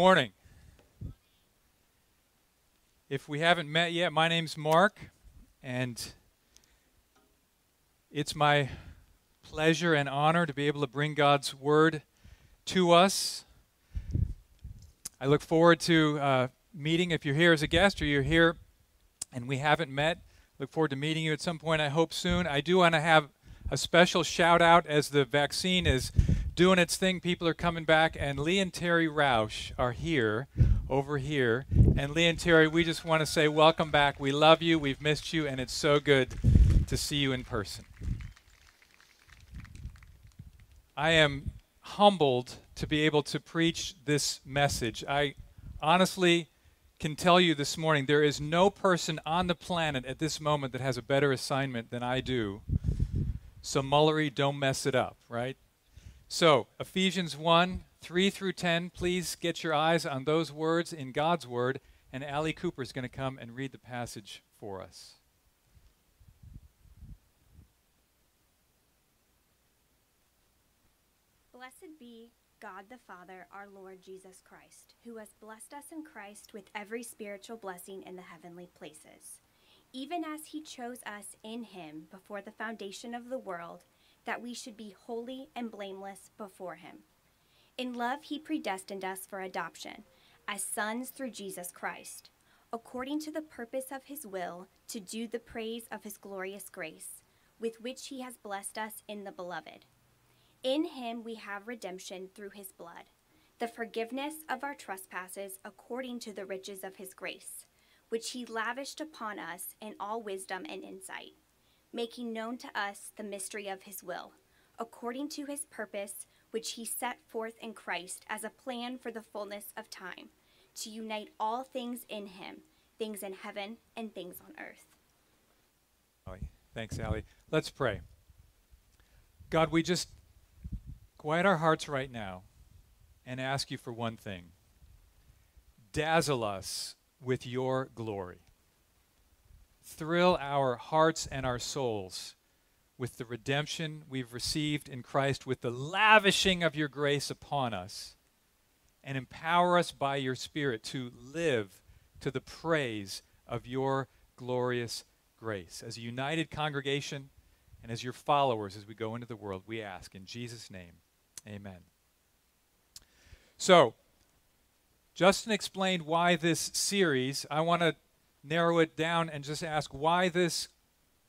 Morning. If we haven't met yet, my name's Mark, and it's my pleasure and honor to be able to bring God's Word to us. I look forward to uh, meeting if you're here as a guest or you're here and we haven't met. Look forward to meeting you at some point, I hope soon. I do want to have a special shout out as the vaccine is doing its thing. People are coming back, and Lee and Terry Roush are here, over here. And Lee and Terry, we just want to say welcome back. We love you. We've missed you, and it's so good to see you in person. I am humbled to be able to preach this message. I honestly can tell you this morning there is no person on the planet at this moment that has a better assignment than I do. So, Mullery, don't mess it up, right? So, Ephesians 1 3 through 10, please get your eyes on those words in God's Word, and Ali Cooper is going to come and read the passage for us. Blessed be God the Father, our Lord Jesus Christ, who has blessed us in Christ with every spiritual blessing in the heavenly places, even as he chose us in him before the foundation of the world that we should be holy and blameless before Him. In love, He predestined us for adoption as sons through Jesus Christ, according to the purpose of His will, to do the praise of His glorious grace, with which He has blessed us in the Beloved. In Him we have redemption through His blood, the forgiveness of our trespasses according to the riches of His grace, which He lavished upon us in all wisdom and insight making known to us the mystery of his will, according to his purpose, which he set forth in Christ as a plan for the fullness of time, to unite all things in him, things in heaven and things on earth. Thanks, Allie. Let's pray. God, we just quiet our hearts right now and ask you for one thing dazzle us with your glory thrill our hearts and our souls with the redemption we've received in Christ, with the lavishing of your grace upon us, and empower us by your Spirit to live to the praise of your glorious grace. As a united congregation and as your followers as we go into the world, we ask in Jesus' name, amen. So, Justin explained why this series. I want to narrow it down and just ask why this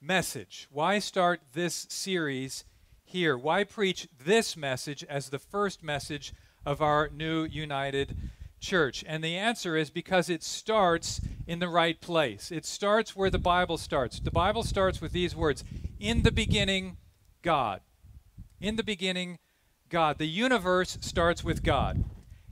message? Why start this series here? Why preach this message as the first message of our new united church? And the answer is because it starts in the right place. It starts where the Bible starts. The Bible starts with these words In the beginning, God. In the beginning, God. The universe starts with God.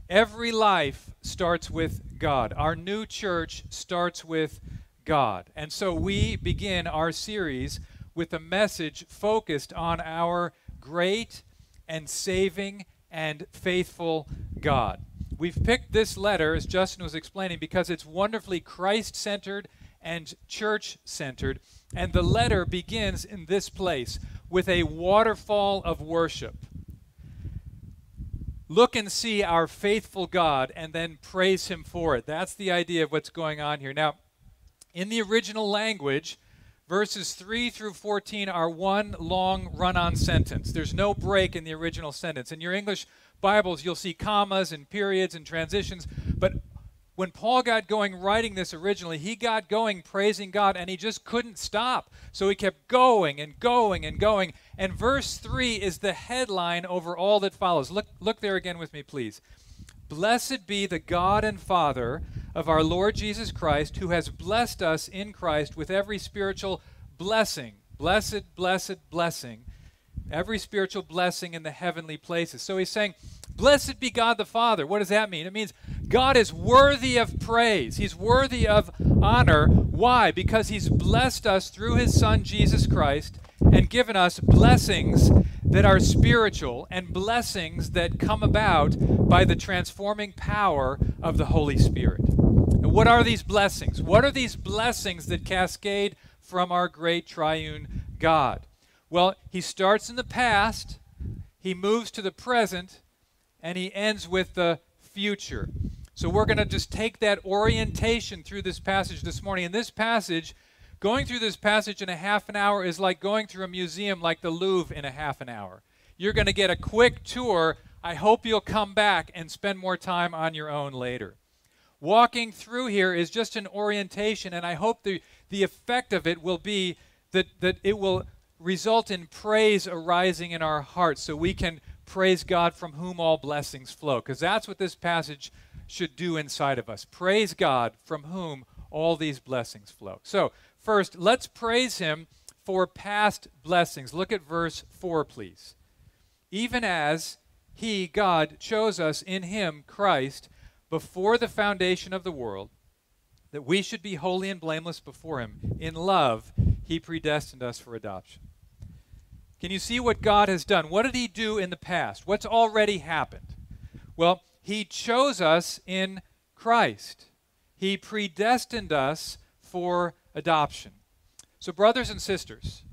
Every life starts with God. Our new church starts with God. And so we begin our series with a message focused on our great and saving and faithful God. We've picked this letter, as Justin was explaining, because it's wonderfully Christ centered and church centered. And the letter begins in this place with a waterfall of worship look and see our faithful God and then praise Him for it. That's the idea of what's going on here. Now, in the original language, verses 3 through 14 are one long run on sentence. There's no break in the original sentence. In your English Bibles, you'll see commas and periods and transitions, but when Paul got going writing this originally, he got going praising God and he just couldn't stop. So he kept going and going and going. And verse 3 is the headline over all that follows. Look, look there again with me, please. Blessed be the God and Father of our Lord Jesus Christ, who has blessed us in Christ with every spiritual blessing. Blessed, blessed, blessing. Every spiritual blessing in the heavenly places. So he's saying, Blessed be God the Father. What does that mean? It means God is worthy of praise. He's worthy of honor. Why? Because He's blessed us through His Son, Jesus Christ, and given us blessings that are spiritual and blessings that come about by the transforming power of the Holy Spirit. And what are these blessings? What are these blessings that cascade from our great triune God? Well, He starts in the past, He moves to the present, and he ends with the future. So we're going to just take that orientation through this passage this morning. In this passage, going through this passage in a half an hour is like going through a museum like the Louvre in a half an hour. You're going to get a quick tour. I hope you'll come back and spend more time on your own later. Walking through here is just an orientation, and I hope the, the effect of it will be that, that it will result in praise arising in our hearts so we can praise God from whom all blessings flow. Because that's what this passage should do inside of us. Praise God from whom all these blessings flow. So, first, let's praise Him for past blessings. Look at verse 4, please. Even as He, God, chose us in Him, Christ, before the foundation of the world, that we should be holy and blameless before Him. In love, He predestined us for adoption. Can you see what God has done? What did He do in the past? What's already happened? Well, He chose us in Christ, He predestined us for adoption. So, brothers and sisters,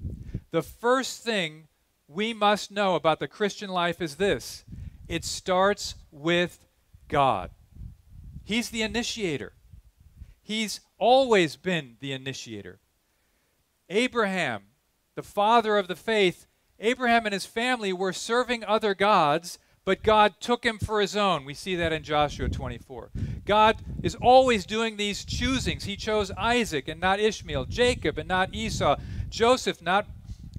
the first thing we must know about the Christian life is this it starts with God. He's the initiator, He's always been the initiator. Abraham, the father of the faith, Abraham and his family were serving other gods, but God took him for his own. We see that in Joshua 24. God is always doing these choosings. He chose Isaac and not Ishmael, Jacob and not Esau, Joseph, not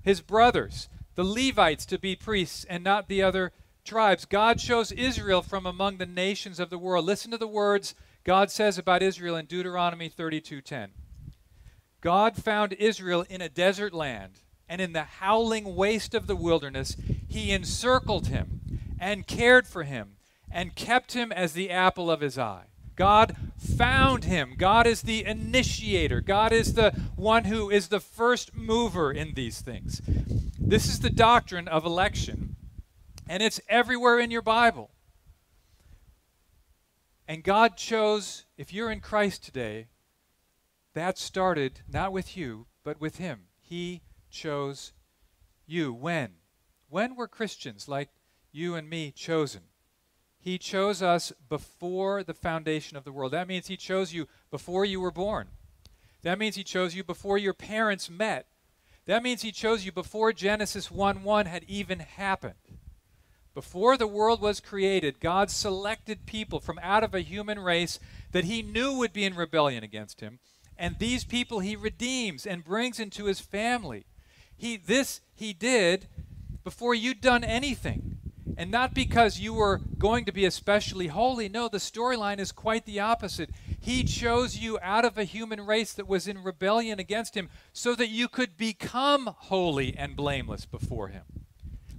his brothers, the Levites to be priests and not the other tribes. God chose Israel from among the nations of the world. Listen to the words God says about Israel in Deuteronomy 32:10. God found Israel in a desert land and in the howling waste of the wilderness, he encircled him and cared for him and kept him as the apple of his eye. God found him. God is the initiator. God is the one who is the first mover in these things. This is the doctrine of election, and it's everywhere in your Bible. And God chose, if you're in Christ today, that started not with you, but with Him. He chose you. When? When were Christians like you and me chosen? He chose us before the foundation of the world. That means He chose you before you were born. That means He chose you before your parents met. That means He chose you before Genesis 1 1 had even happened. Before the world was created, God selected people from out of a human race that He knew would be in rebellion against Him. And these people He redeems and brings into His family. He this he did before you'd done anything. And not because you were going to be especially holy. No, the storyline is quite the opposite. He chose you out of a human race that was in rebellion against him so that you could become holy and blameless before him,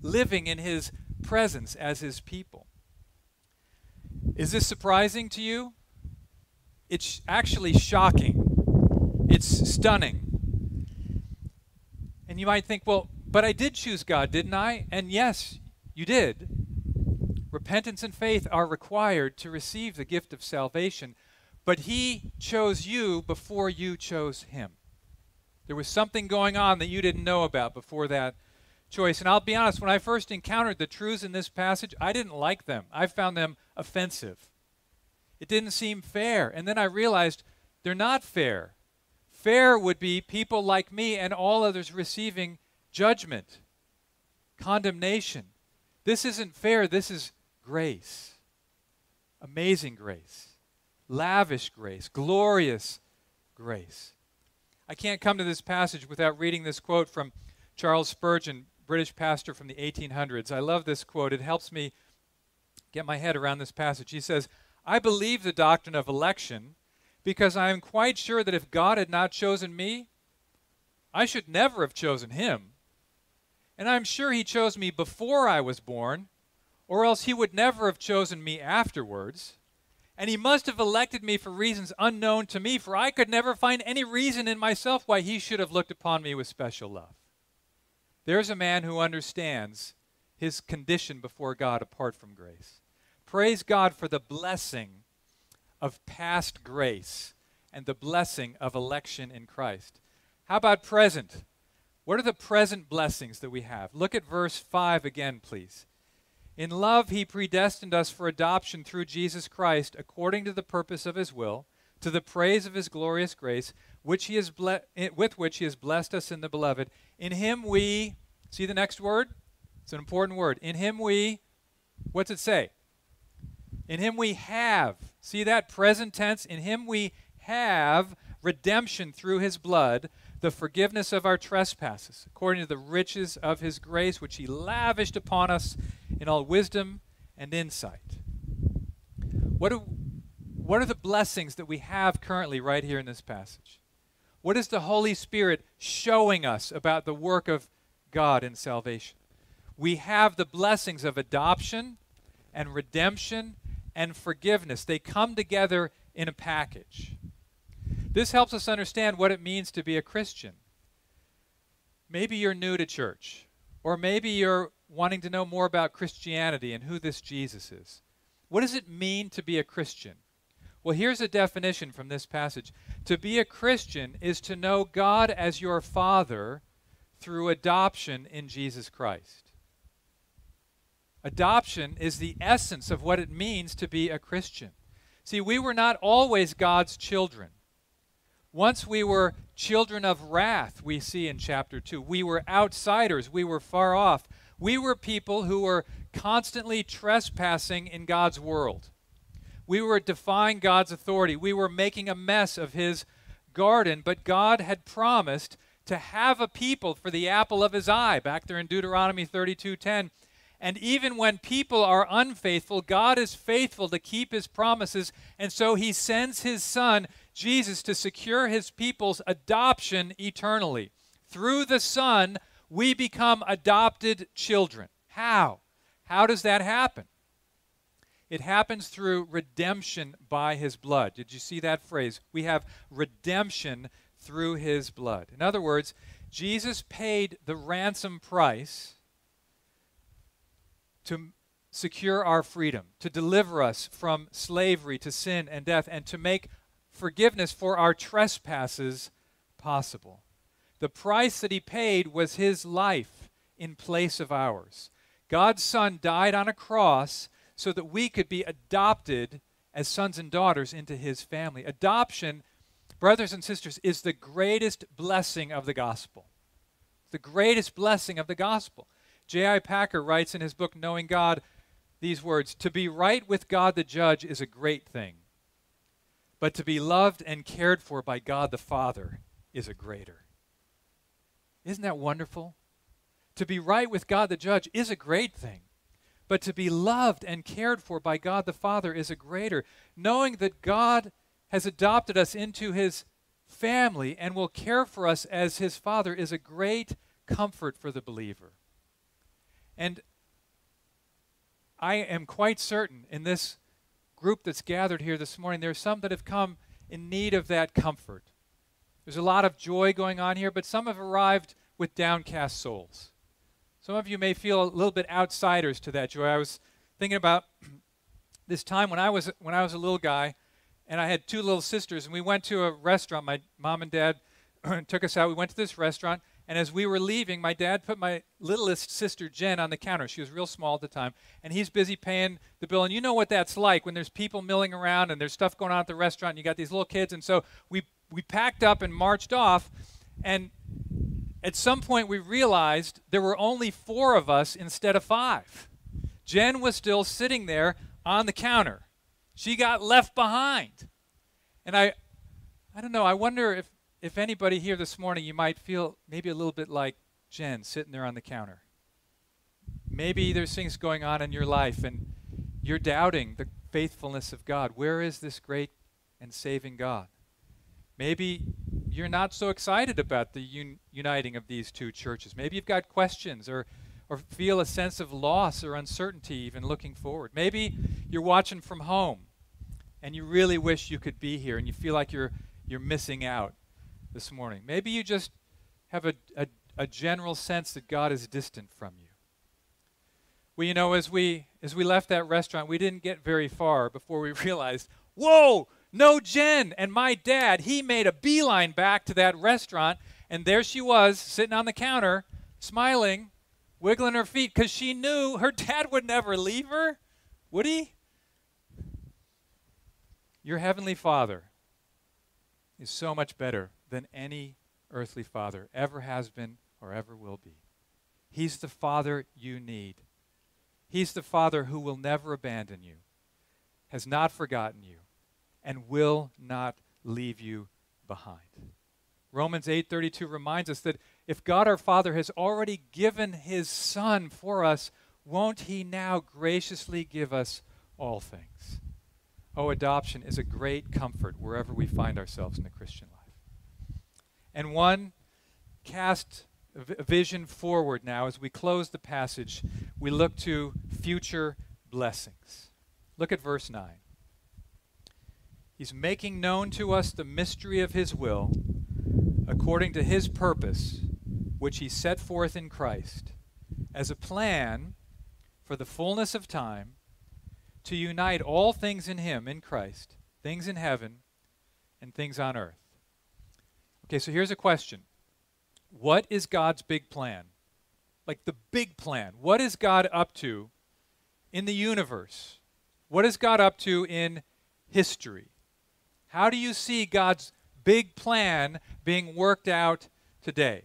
living in his presence as his people. Is this surprising to you? It's actually shocking. It's stunning. And you might think, well, but I did choose God, didn't I? And yes, you did. Repentance and faith are required to receive the gift of salvation, but He chose you before you chose Him. There was something going on that you didn't know about before that choice. And I'll be honest, when I first encountered the truths in this passage, I didn't like them. I found them offensive. It didn't seem fair. And then I realized they're not fair. Fair would be people like me and all others receiving judgment, condemnation. This isn't fair. This is grace. Amazing grace, lavish grace, glorious grace. I can't come to this passage without reading this quote from Charles Spurgeon, British pastor from the 1800s. I love this quote. It helps me get my head around this passage. He says, I believe the doctrine of election because I am quite sure that if God had not chosen me, I should never have chosen him. And I'm sure he chose me before I was born, or else he would never have chosen me afterwards. And he must have elected me for reasons unknown to me, for I could never find any reason in myself why he should have looked upon me with special love. There's a man who understands his condition before God apart from grace. Praise God for the blessing of past grace and the blessing of election in Christ. How about present? What are the present blessings that we have? Look at verse 5 again, please. In love, he predestined us for adoption through Jesus Christ, according to the purpose of his will, to the praise of his glorious grace, which he has ble- eh, with which he has blessed us in the beloved. In him we, see the next word? It's an important word. In him we, what's it say? In him we have, see that present tense? In him we have redemption through his blood, the forgiveness of our trespasses, according to the riches of his grace, which he lavished upon us in all wisdom and insight. What are, what are the blessings that we have currently right here in this passage? What is the Holy Spirit showing us about the work of God in salvation? We have the blessings of adoption and redemption and forgiveness. They come together in a package. This helps us understand what it means to be a Christian. Maybe you're new to church, or maybe you're wanting to know more about Christianity and who this Jesus is. What does it mean to be a Christian? Well, here's a definition from this passage. To be a Christian is to know God as your Father through adoption in Jesus Christ. Adoption is the essence of what it means to be a Christian. See, we were not always God's children. Once we were children of wrath, we see in chapter 2. We were outsiders, we were far off. We were people who were constantly trespassing in God's world. We were defying God's authority. We were making a mess of His garden, but God had promised to have a people for the apple of His eye, back there in Deuteronomy 32:10. And even when people are unfaithful, God is faithful to keep His promises, and so He sends His Son, Jesus, to secure His people's adoption eternally. Through the Son, we become adopted children. How? How does that happen? It happens through redemption by his blood. Did you see that phrase? We have redemption through his blood. In other words, Jesus paid the ransom price to secure our freedom, to deliver us from slavery to sin and death, and to make forgiveness for our trespasses possible. The price that he paid was his life in place of ours. God's Son died on a cross so that we could be adopted as sons and daughters into his family. Adoption, brothers and sisters, is the greatest blessing of the gospel. The greatest blessing of the gospel. J.I. Packer writes in his book, Knowing God, these words To be right with God the judge is a great thing, but to be loved and cared for by God the Father is a greater. Isn't that wonderful? To be right with God the judge is a great thing. But to be loved and cared for by God the Father is a greater. Knowing that God has adopted us into his family and will care for us as his Father is a great comfort for the believer. And I am quite certain in this group that's gathered here this morning, there are some that have come in need of that comfort. There's a lot of joy going on here, but some have arrived with downcast souls. Some of you may feel a little bit outsiders to that joy. I was thinking about this time when I was when I was a little guy, and I had two little sisters, and we went to a restaurant. My mom and dad took us out. We went to this restaurant, and as we were leaving, my dad put my littlest sister Jen on the counter. She was real small at the time, and he's busy paying the bill. And you know what that's like when there's people milling around and there's stuff going on at the restaurant, and you got these little kids. And so we we packed up and marched off, and at some point we realized there were only four of us instead of five. Jen was still sitting there on the counter. She got left behind. And I I don't know, I wonder if if anybody here this morning you might feel maybe a little bit like Jen sitting there on the counter. Maybe there's things going on in your life and you're doubting the faithfulness of God. Where is this great and saving God? Maybe you're not so excited about the un- uniting of these two churches. Maybe you've got questions or, or feel a sense of loss or uncertainty even looking forward. Maybe you're watching from home and you really wish you could be here and you feel like you're, you're missing out this morning. Maybe you just have a, a, a general sense that God is distant from you. Well, you know, as we as we left that restaurant, we didn't get very far before we realized, whoa, no Jen. And my dad, he made a beeline back to that restaurant, and there she was, sitting on the counter, smiling, wiggling her feet because she knew her dad would never leave her. Would he? Your heavenly Father is so much better than any earthly father ever has been or ever will be. He's the Father you need. He's the Father who will never abandon you, has not forgotten you, and will not leave you behind. Romans 8:32 reminds us that if God our Father has already given his son for us, won't he now graciously give us all things? Oh, adoption is a great comfort wherever we find ourselves in the Christian life. And one cast a vision forward now as we close the passage, we look to future blessings. Look at verse 9. He's making known to us the mystery of his will according to his purpose, which he set forth in Christ as a plan for the fullness of time to unite all things in him, in Christ, things in heaven and things on earth. Okay, so here's a question What is God's big plan? Like the big plan. What is God up to in the universe? What is God up to in history? How do you see God's big plan being worked out today?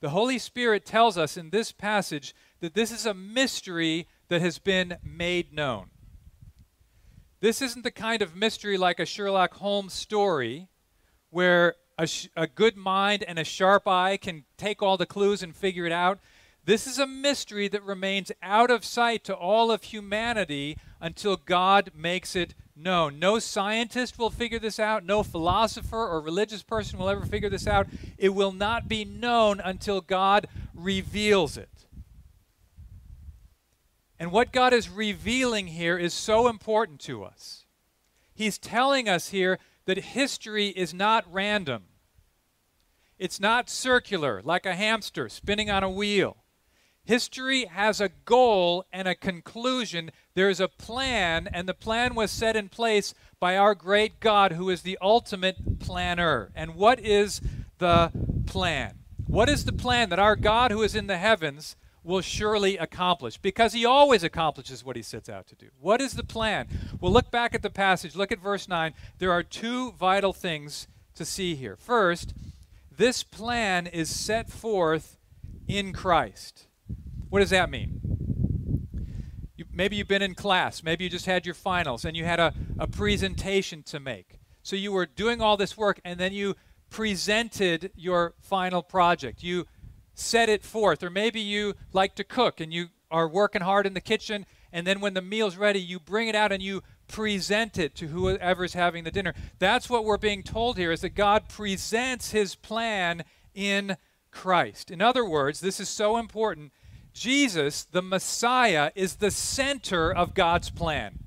The Holy Spirit tells us in this passage that this is a mystery that has been made known. This isn't the kind of mystery like a Sherlock Holmes story where a, a good mind and a sharp eye can take all the clues and figure it out. This is a mystery that remains out of sight to all of humanity until God makes it known. No scientist will figure this out. No philosopher or religious person will ever figure this out. It will not be known until God reveals it. And what God is revealing here is so important to us. He's telling us here that history is not random. It's not circular, like a hamster spinning on a wheel. History has a goal and a conclusion. There is a plan, and the plan was set in place by our great God, who is the ultimate planner. And what is the plan? What is the plan that our God, who is in the heavens, will surely accomplish because he always accomplishes what he sets out to do. What is the plan? Well, look back at the passage. Look at verse 9. There are two vital things to see here. First, this plan is set forth in Christ. What does that mean? You, maybe you've been in class. Maybe you just had your finals and you had a, a presentation to make. So you were doing all this work and then you presented your final project. You set it forth. Or maybe you like to cook and you are working hard in the kitchen, and then when the meal's ready, you bring it out and you present it to whoever's having the dinner. That's what we're being told here is that God presents his plan in Christ. In other words, this is so important. Jesus, the Messiah, is the center of God's plan.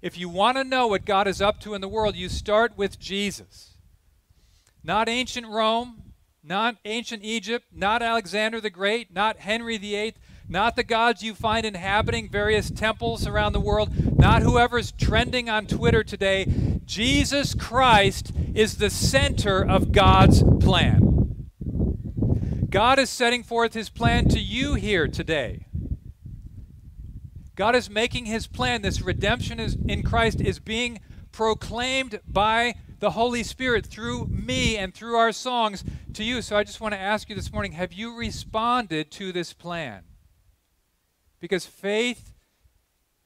If you want to know what God is up to in the world, you start with Jesus. Not ancient Rome, not ancient Egypt, not Alexander the Great, not Henry VIII, not the gods you find inhabiting various temples around the world, not whoever's trending on Twitter today. Jesus Christ is the center of God's plan. God is setting forth his plan to you here today. God is making his plan. This redemption is, in Christ is being proclaimed by the Holy Spirit through me and through our songs to you. So I just want to ask you this morning have you responded to this plan? Because faith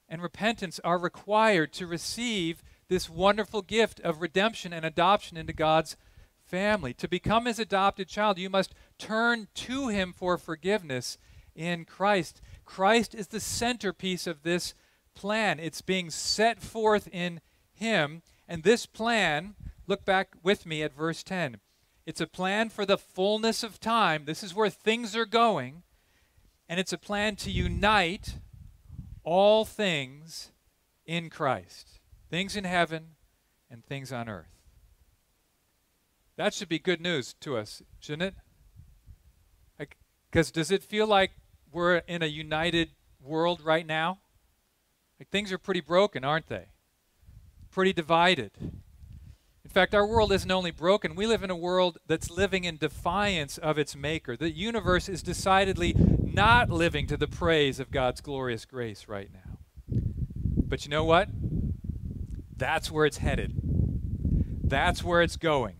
and repentance are required to receive this wonderful gift of redemption and adoption into God's family. To become his adopted child, you must turn to him for forgiveness in Christ. Christ is the centerpiece of this plan. It's being set forth in him. And this plan Look back with me at verse 10. It's a plan for the fullness of time. This is where things are going. And it's a plan to unite all things in Christ things in heaven and things on earth. That should be good news to us, shouldn't it? Because does it feel like we're in a united world right now? Like things are pretty broken, aren't they? Pretty divided In fact, our world isn't only broken, we live in a world that's living in defiance of its maker. The universe is decidedly not living to the praise of God's glorious grace right now. But you know what? That's where it's headed. That's where it's going.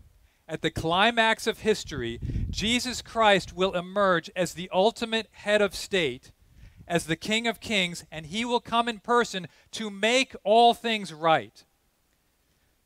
At the climax of history, Jesus Christ will emerge as the ultimate head of state, as the King of Kings, and he will come in person to make all things right.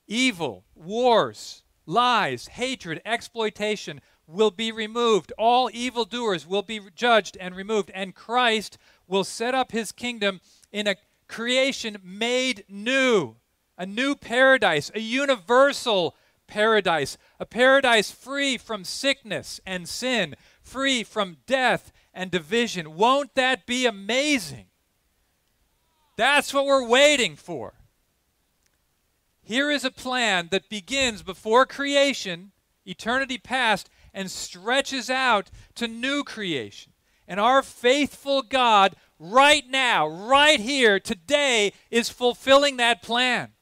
Evil, wars, lies, hatred, exploitation will be removed. All evildoers will be judged and removed, and Christ will set up his kingdom in a creation made new, a new paradise, a universal paradise, a paradise free from sickness and sin, free from death and division. Won't that be amazing? That's what we're waiting for. Here is a plan that begins before creation, eternity past, and stretches out to new creation. And our faithful God, right now, right here, today, is fulfilling that plan.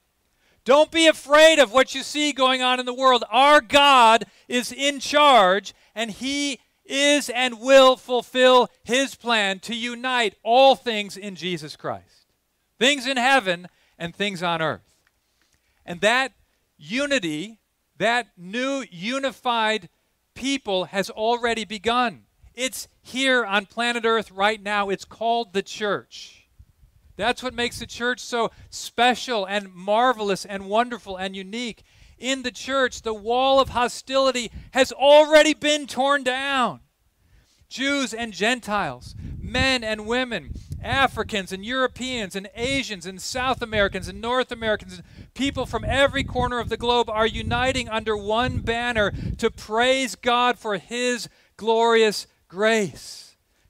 Don't be afraid of what you see going on in the world. Our God is in charge, and He is and will fulfill His plan to unite all things in Jesus Christ things in heaven and things on earth. And that unity, that new unified people, has already begun. It's here on planet Earth right now. It's called the church. That's what makes the church so special and marvelous and wonderful and unique. In the church, the wall of hostility has already been torn down. Jews and Gentiles, men and women, Africans and Europeans and Asians and South Americans and North Americans, and people from every corner of the globe are uniting under one banner to praise God for His glorious grace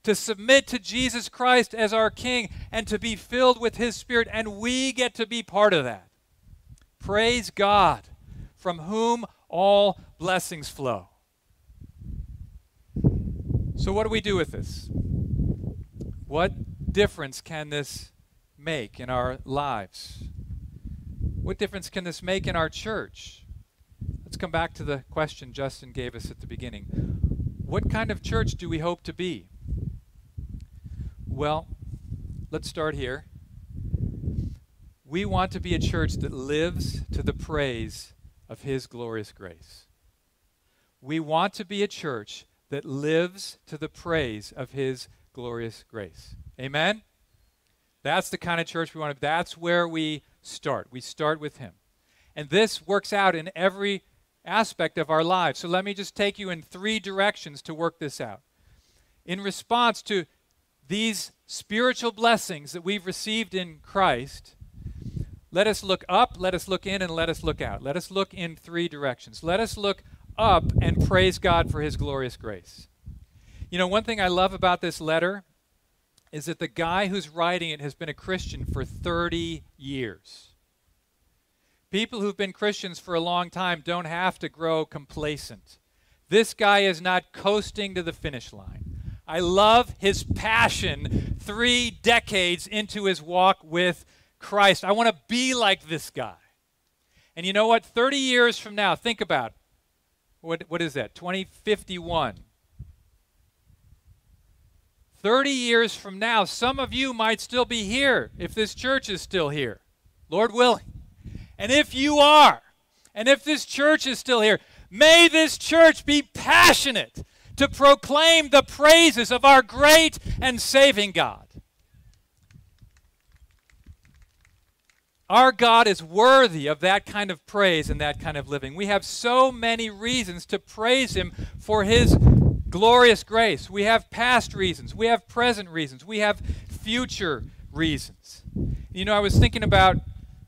to submit to Jesus Christ as our King and to be filled with His Spirit, and we get to be part of that. Praise God, from whom all blessings flow. So, what do we do with this? What difference can this make in our lives? What difference can this make in our church? Let's come back to the question Justin gave us at the beginning. What kind of church do we hope to be? Well, let's start here. We want to be a church that lives to the praise of His glorious grace. We want to be a church that lives to the praise of His glorious grace. Amen? That's the kind of church we want to be. That's where we start. We start with Him. And this works out in every aspect of our lives. So let me just take you in three directions to work this out. In response to these spiritual blessings that we've received in Christ, let us look up, let us look in, and let us look out. Let us look in three directions. Let us look up and praise God for his glorious grace. You know, one thing I love about this letter is that the guy who's writing it has been a Christian for 30 years. People who've been Christians for a long time don't have to grow complacent. This guy is not coasting to the finish line. I love his passion three decades into his walk with Christ. I want to be like this guy. And you know what? 30 years from now, think about it. What, what is that? 2051. 30 years from now, some of you might still be here if this church is still here, Lord willing. And if you are, and if this church is still here, may this church be passionate to proclaim the praises of our great and saving God. Our God is worthy of that kind of praise and that kind of living. We have so many reasons to praise Him for His glorious grace. We have past reasons, we have present reasons, we have future reasons. You know, I was thinking about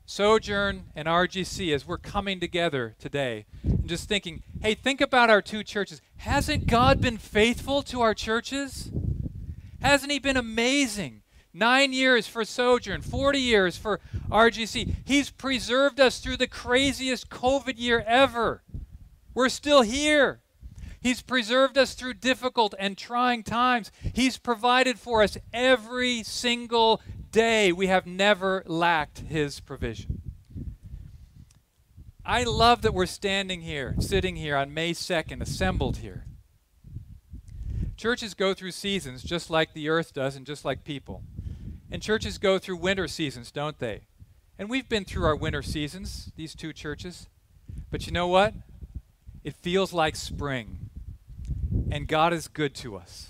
Sojourn and RGC as we're coming together today and just thinking, hey, think about our two churches. Hasn't God been faithful to our churches? Hasn't He been amazing? Nine years for Sojourn, 40 years for RGC. He's preserved us through the craziest COVID year ever. We're still here. He's preserved us through difficult and trying times. He's provided for us every single day. We have never lacked His provision. I love that we're standing here, sitting here on May 2nd, assembled here. Churches go through seasons just like the earth does and just like people. And churches go through winter seasons, don't they? And we've been through our winter seasons, these two churches. But you know what? It feels like spring. And God is good to us.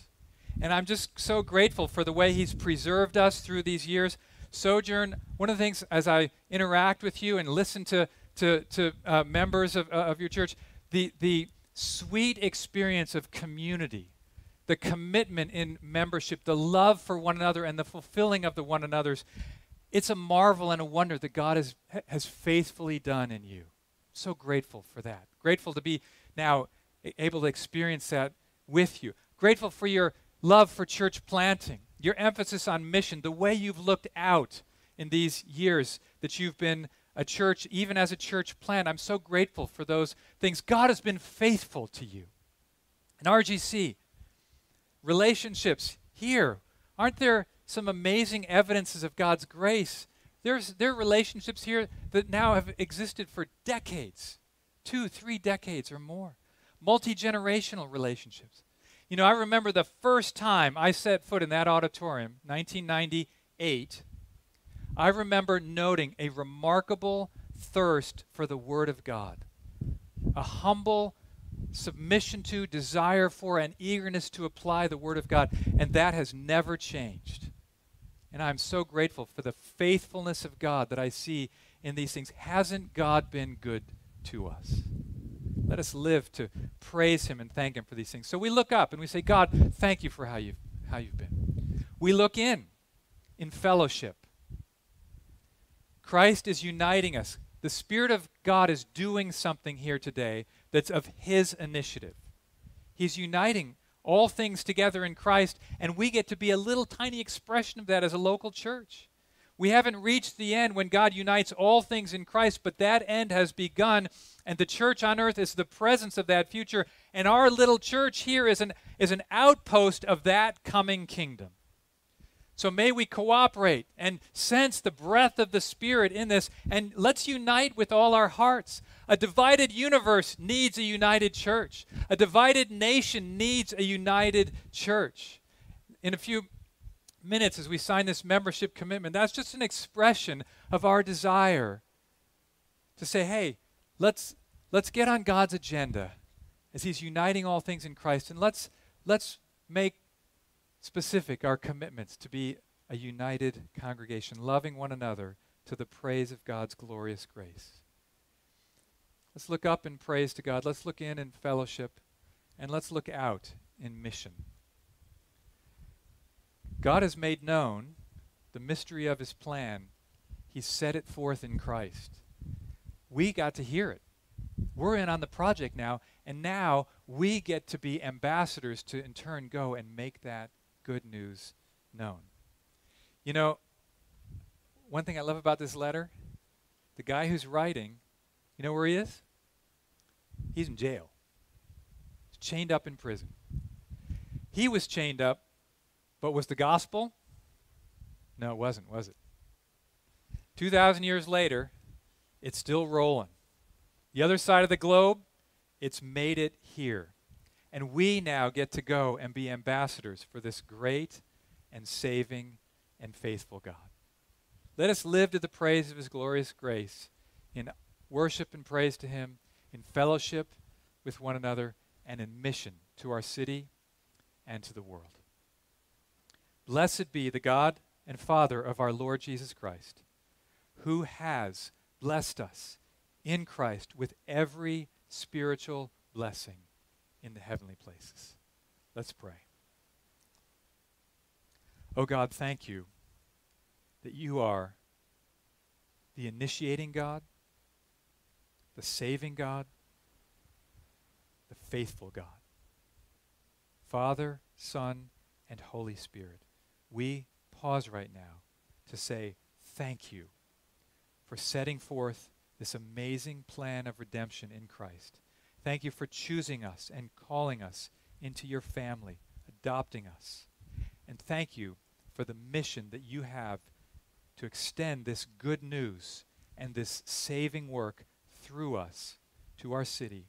And I'm just so grateful for the way He's preserved us through these years. Sojourn, one of the things as I interact with you and listen to, to, to uh, members of, uh, of your church, the, the sweet experience of community, the commitment in membership, the love for one another, and the fulfilling of the one another's, it's a marvel and a wonder that God has, has faithfully done in you. So grateful for that. Grateful to be now able to experience that with you. Grateful for your love for church planting, your emphasis on mission, the way you've looked out in these years that you've been a church, even as a church plant. I'm so grateful for those things. God has been faithful to you. And RGC, relationships here, aren't there some amazing evidences of God's grace? There's, there are relationships here that now have existed for decades two, three decades or more. Multi generational relationships. You know, I remember the first time I set foot in that auditorium, 1998. I remember noting a remarkable thirst for the Word of God, a humble submission to, desire for, and eagerness to apply the Word of God, and that has never changed. And I'm so grateful for the faithfulness of God that I see in these things. Hasn't God been good to us? Let us live to praise him and thank him for these things. So we look up and we say, God, thank you for how you've, how you've been. We look in, in fellowship. Christ is uniting us. The Spirit of God is doing something here today that's of His initiative. He's uniting all things together in Christ, and we get to be a little tiny expression of that as a local church. We haven't reached the end when God unites all things in Christ, but that end has begun, and the church on earth is the presence of that future, and our little church here is an, is an outpost of that coming kingdom. So may we cooperate and sense the breath of the Spirit in this, and let's unite with all our hearts. A divided universe needs a united church. A divided nation needs a united church. In a few minutes as we sign this membership commitment, that's just an expression of our desire to say, hey, let's, let's get on God's agenda as He's uniting all things in Christ, and let's, let's make specific our commitments to be a united congregation, loving one another to the praise of God's glorious grace. Let's look up in praise to God. Let's look in in fellowship. And let's look out in mission. God has made known the mystery of his plan. He set it forth in Christ. We got to hear it. We're in on the project now, and now we get to be ambassadors to in turn go and make that good news known. You know, one thing I love about this letter, the guy who's writing, you know where he is? He's in jail. He's chained up in prison. He was chained up but was the gospel? No, it wasn't, was it? 2,000 years later, it's still rolling. The other side of the globe, it's made it here. And we now get to go and be ambassadors for this great and saving and faithful God. Let us live to the praise of his glorious grace in worship and praise to him, in fellowship with one another, and in mission to our city and to the world. Blessed be the God and Father of our Lord Jesus Christ, who has blessed us in Christ with every spiritual blessing in the heavenly places. Let's pray. Oh God, thank you that you are the initiating God, the saving God, the faithful God. Father, Son, and Holy Spirit we pause right now to say thank you for setting forth this amazing plan of redemption in Christ. Thank you for choosing us and calling us into your family, adopting us. And thank you for the mission that you have to extend this good news and this saving work through us to our city,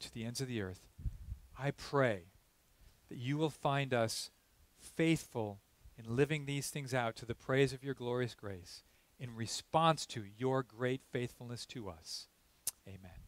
to the ends of the earth, I pray that you will find us faithful in living these things out to the praise of your glorious grace in response to your great faithfulness to us. Amen.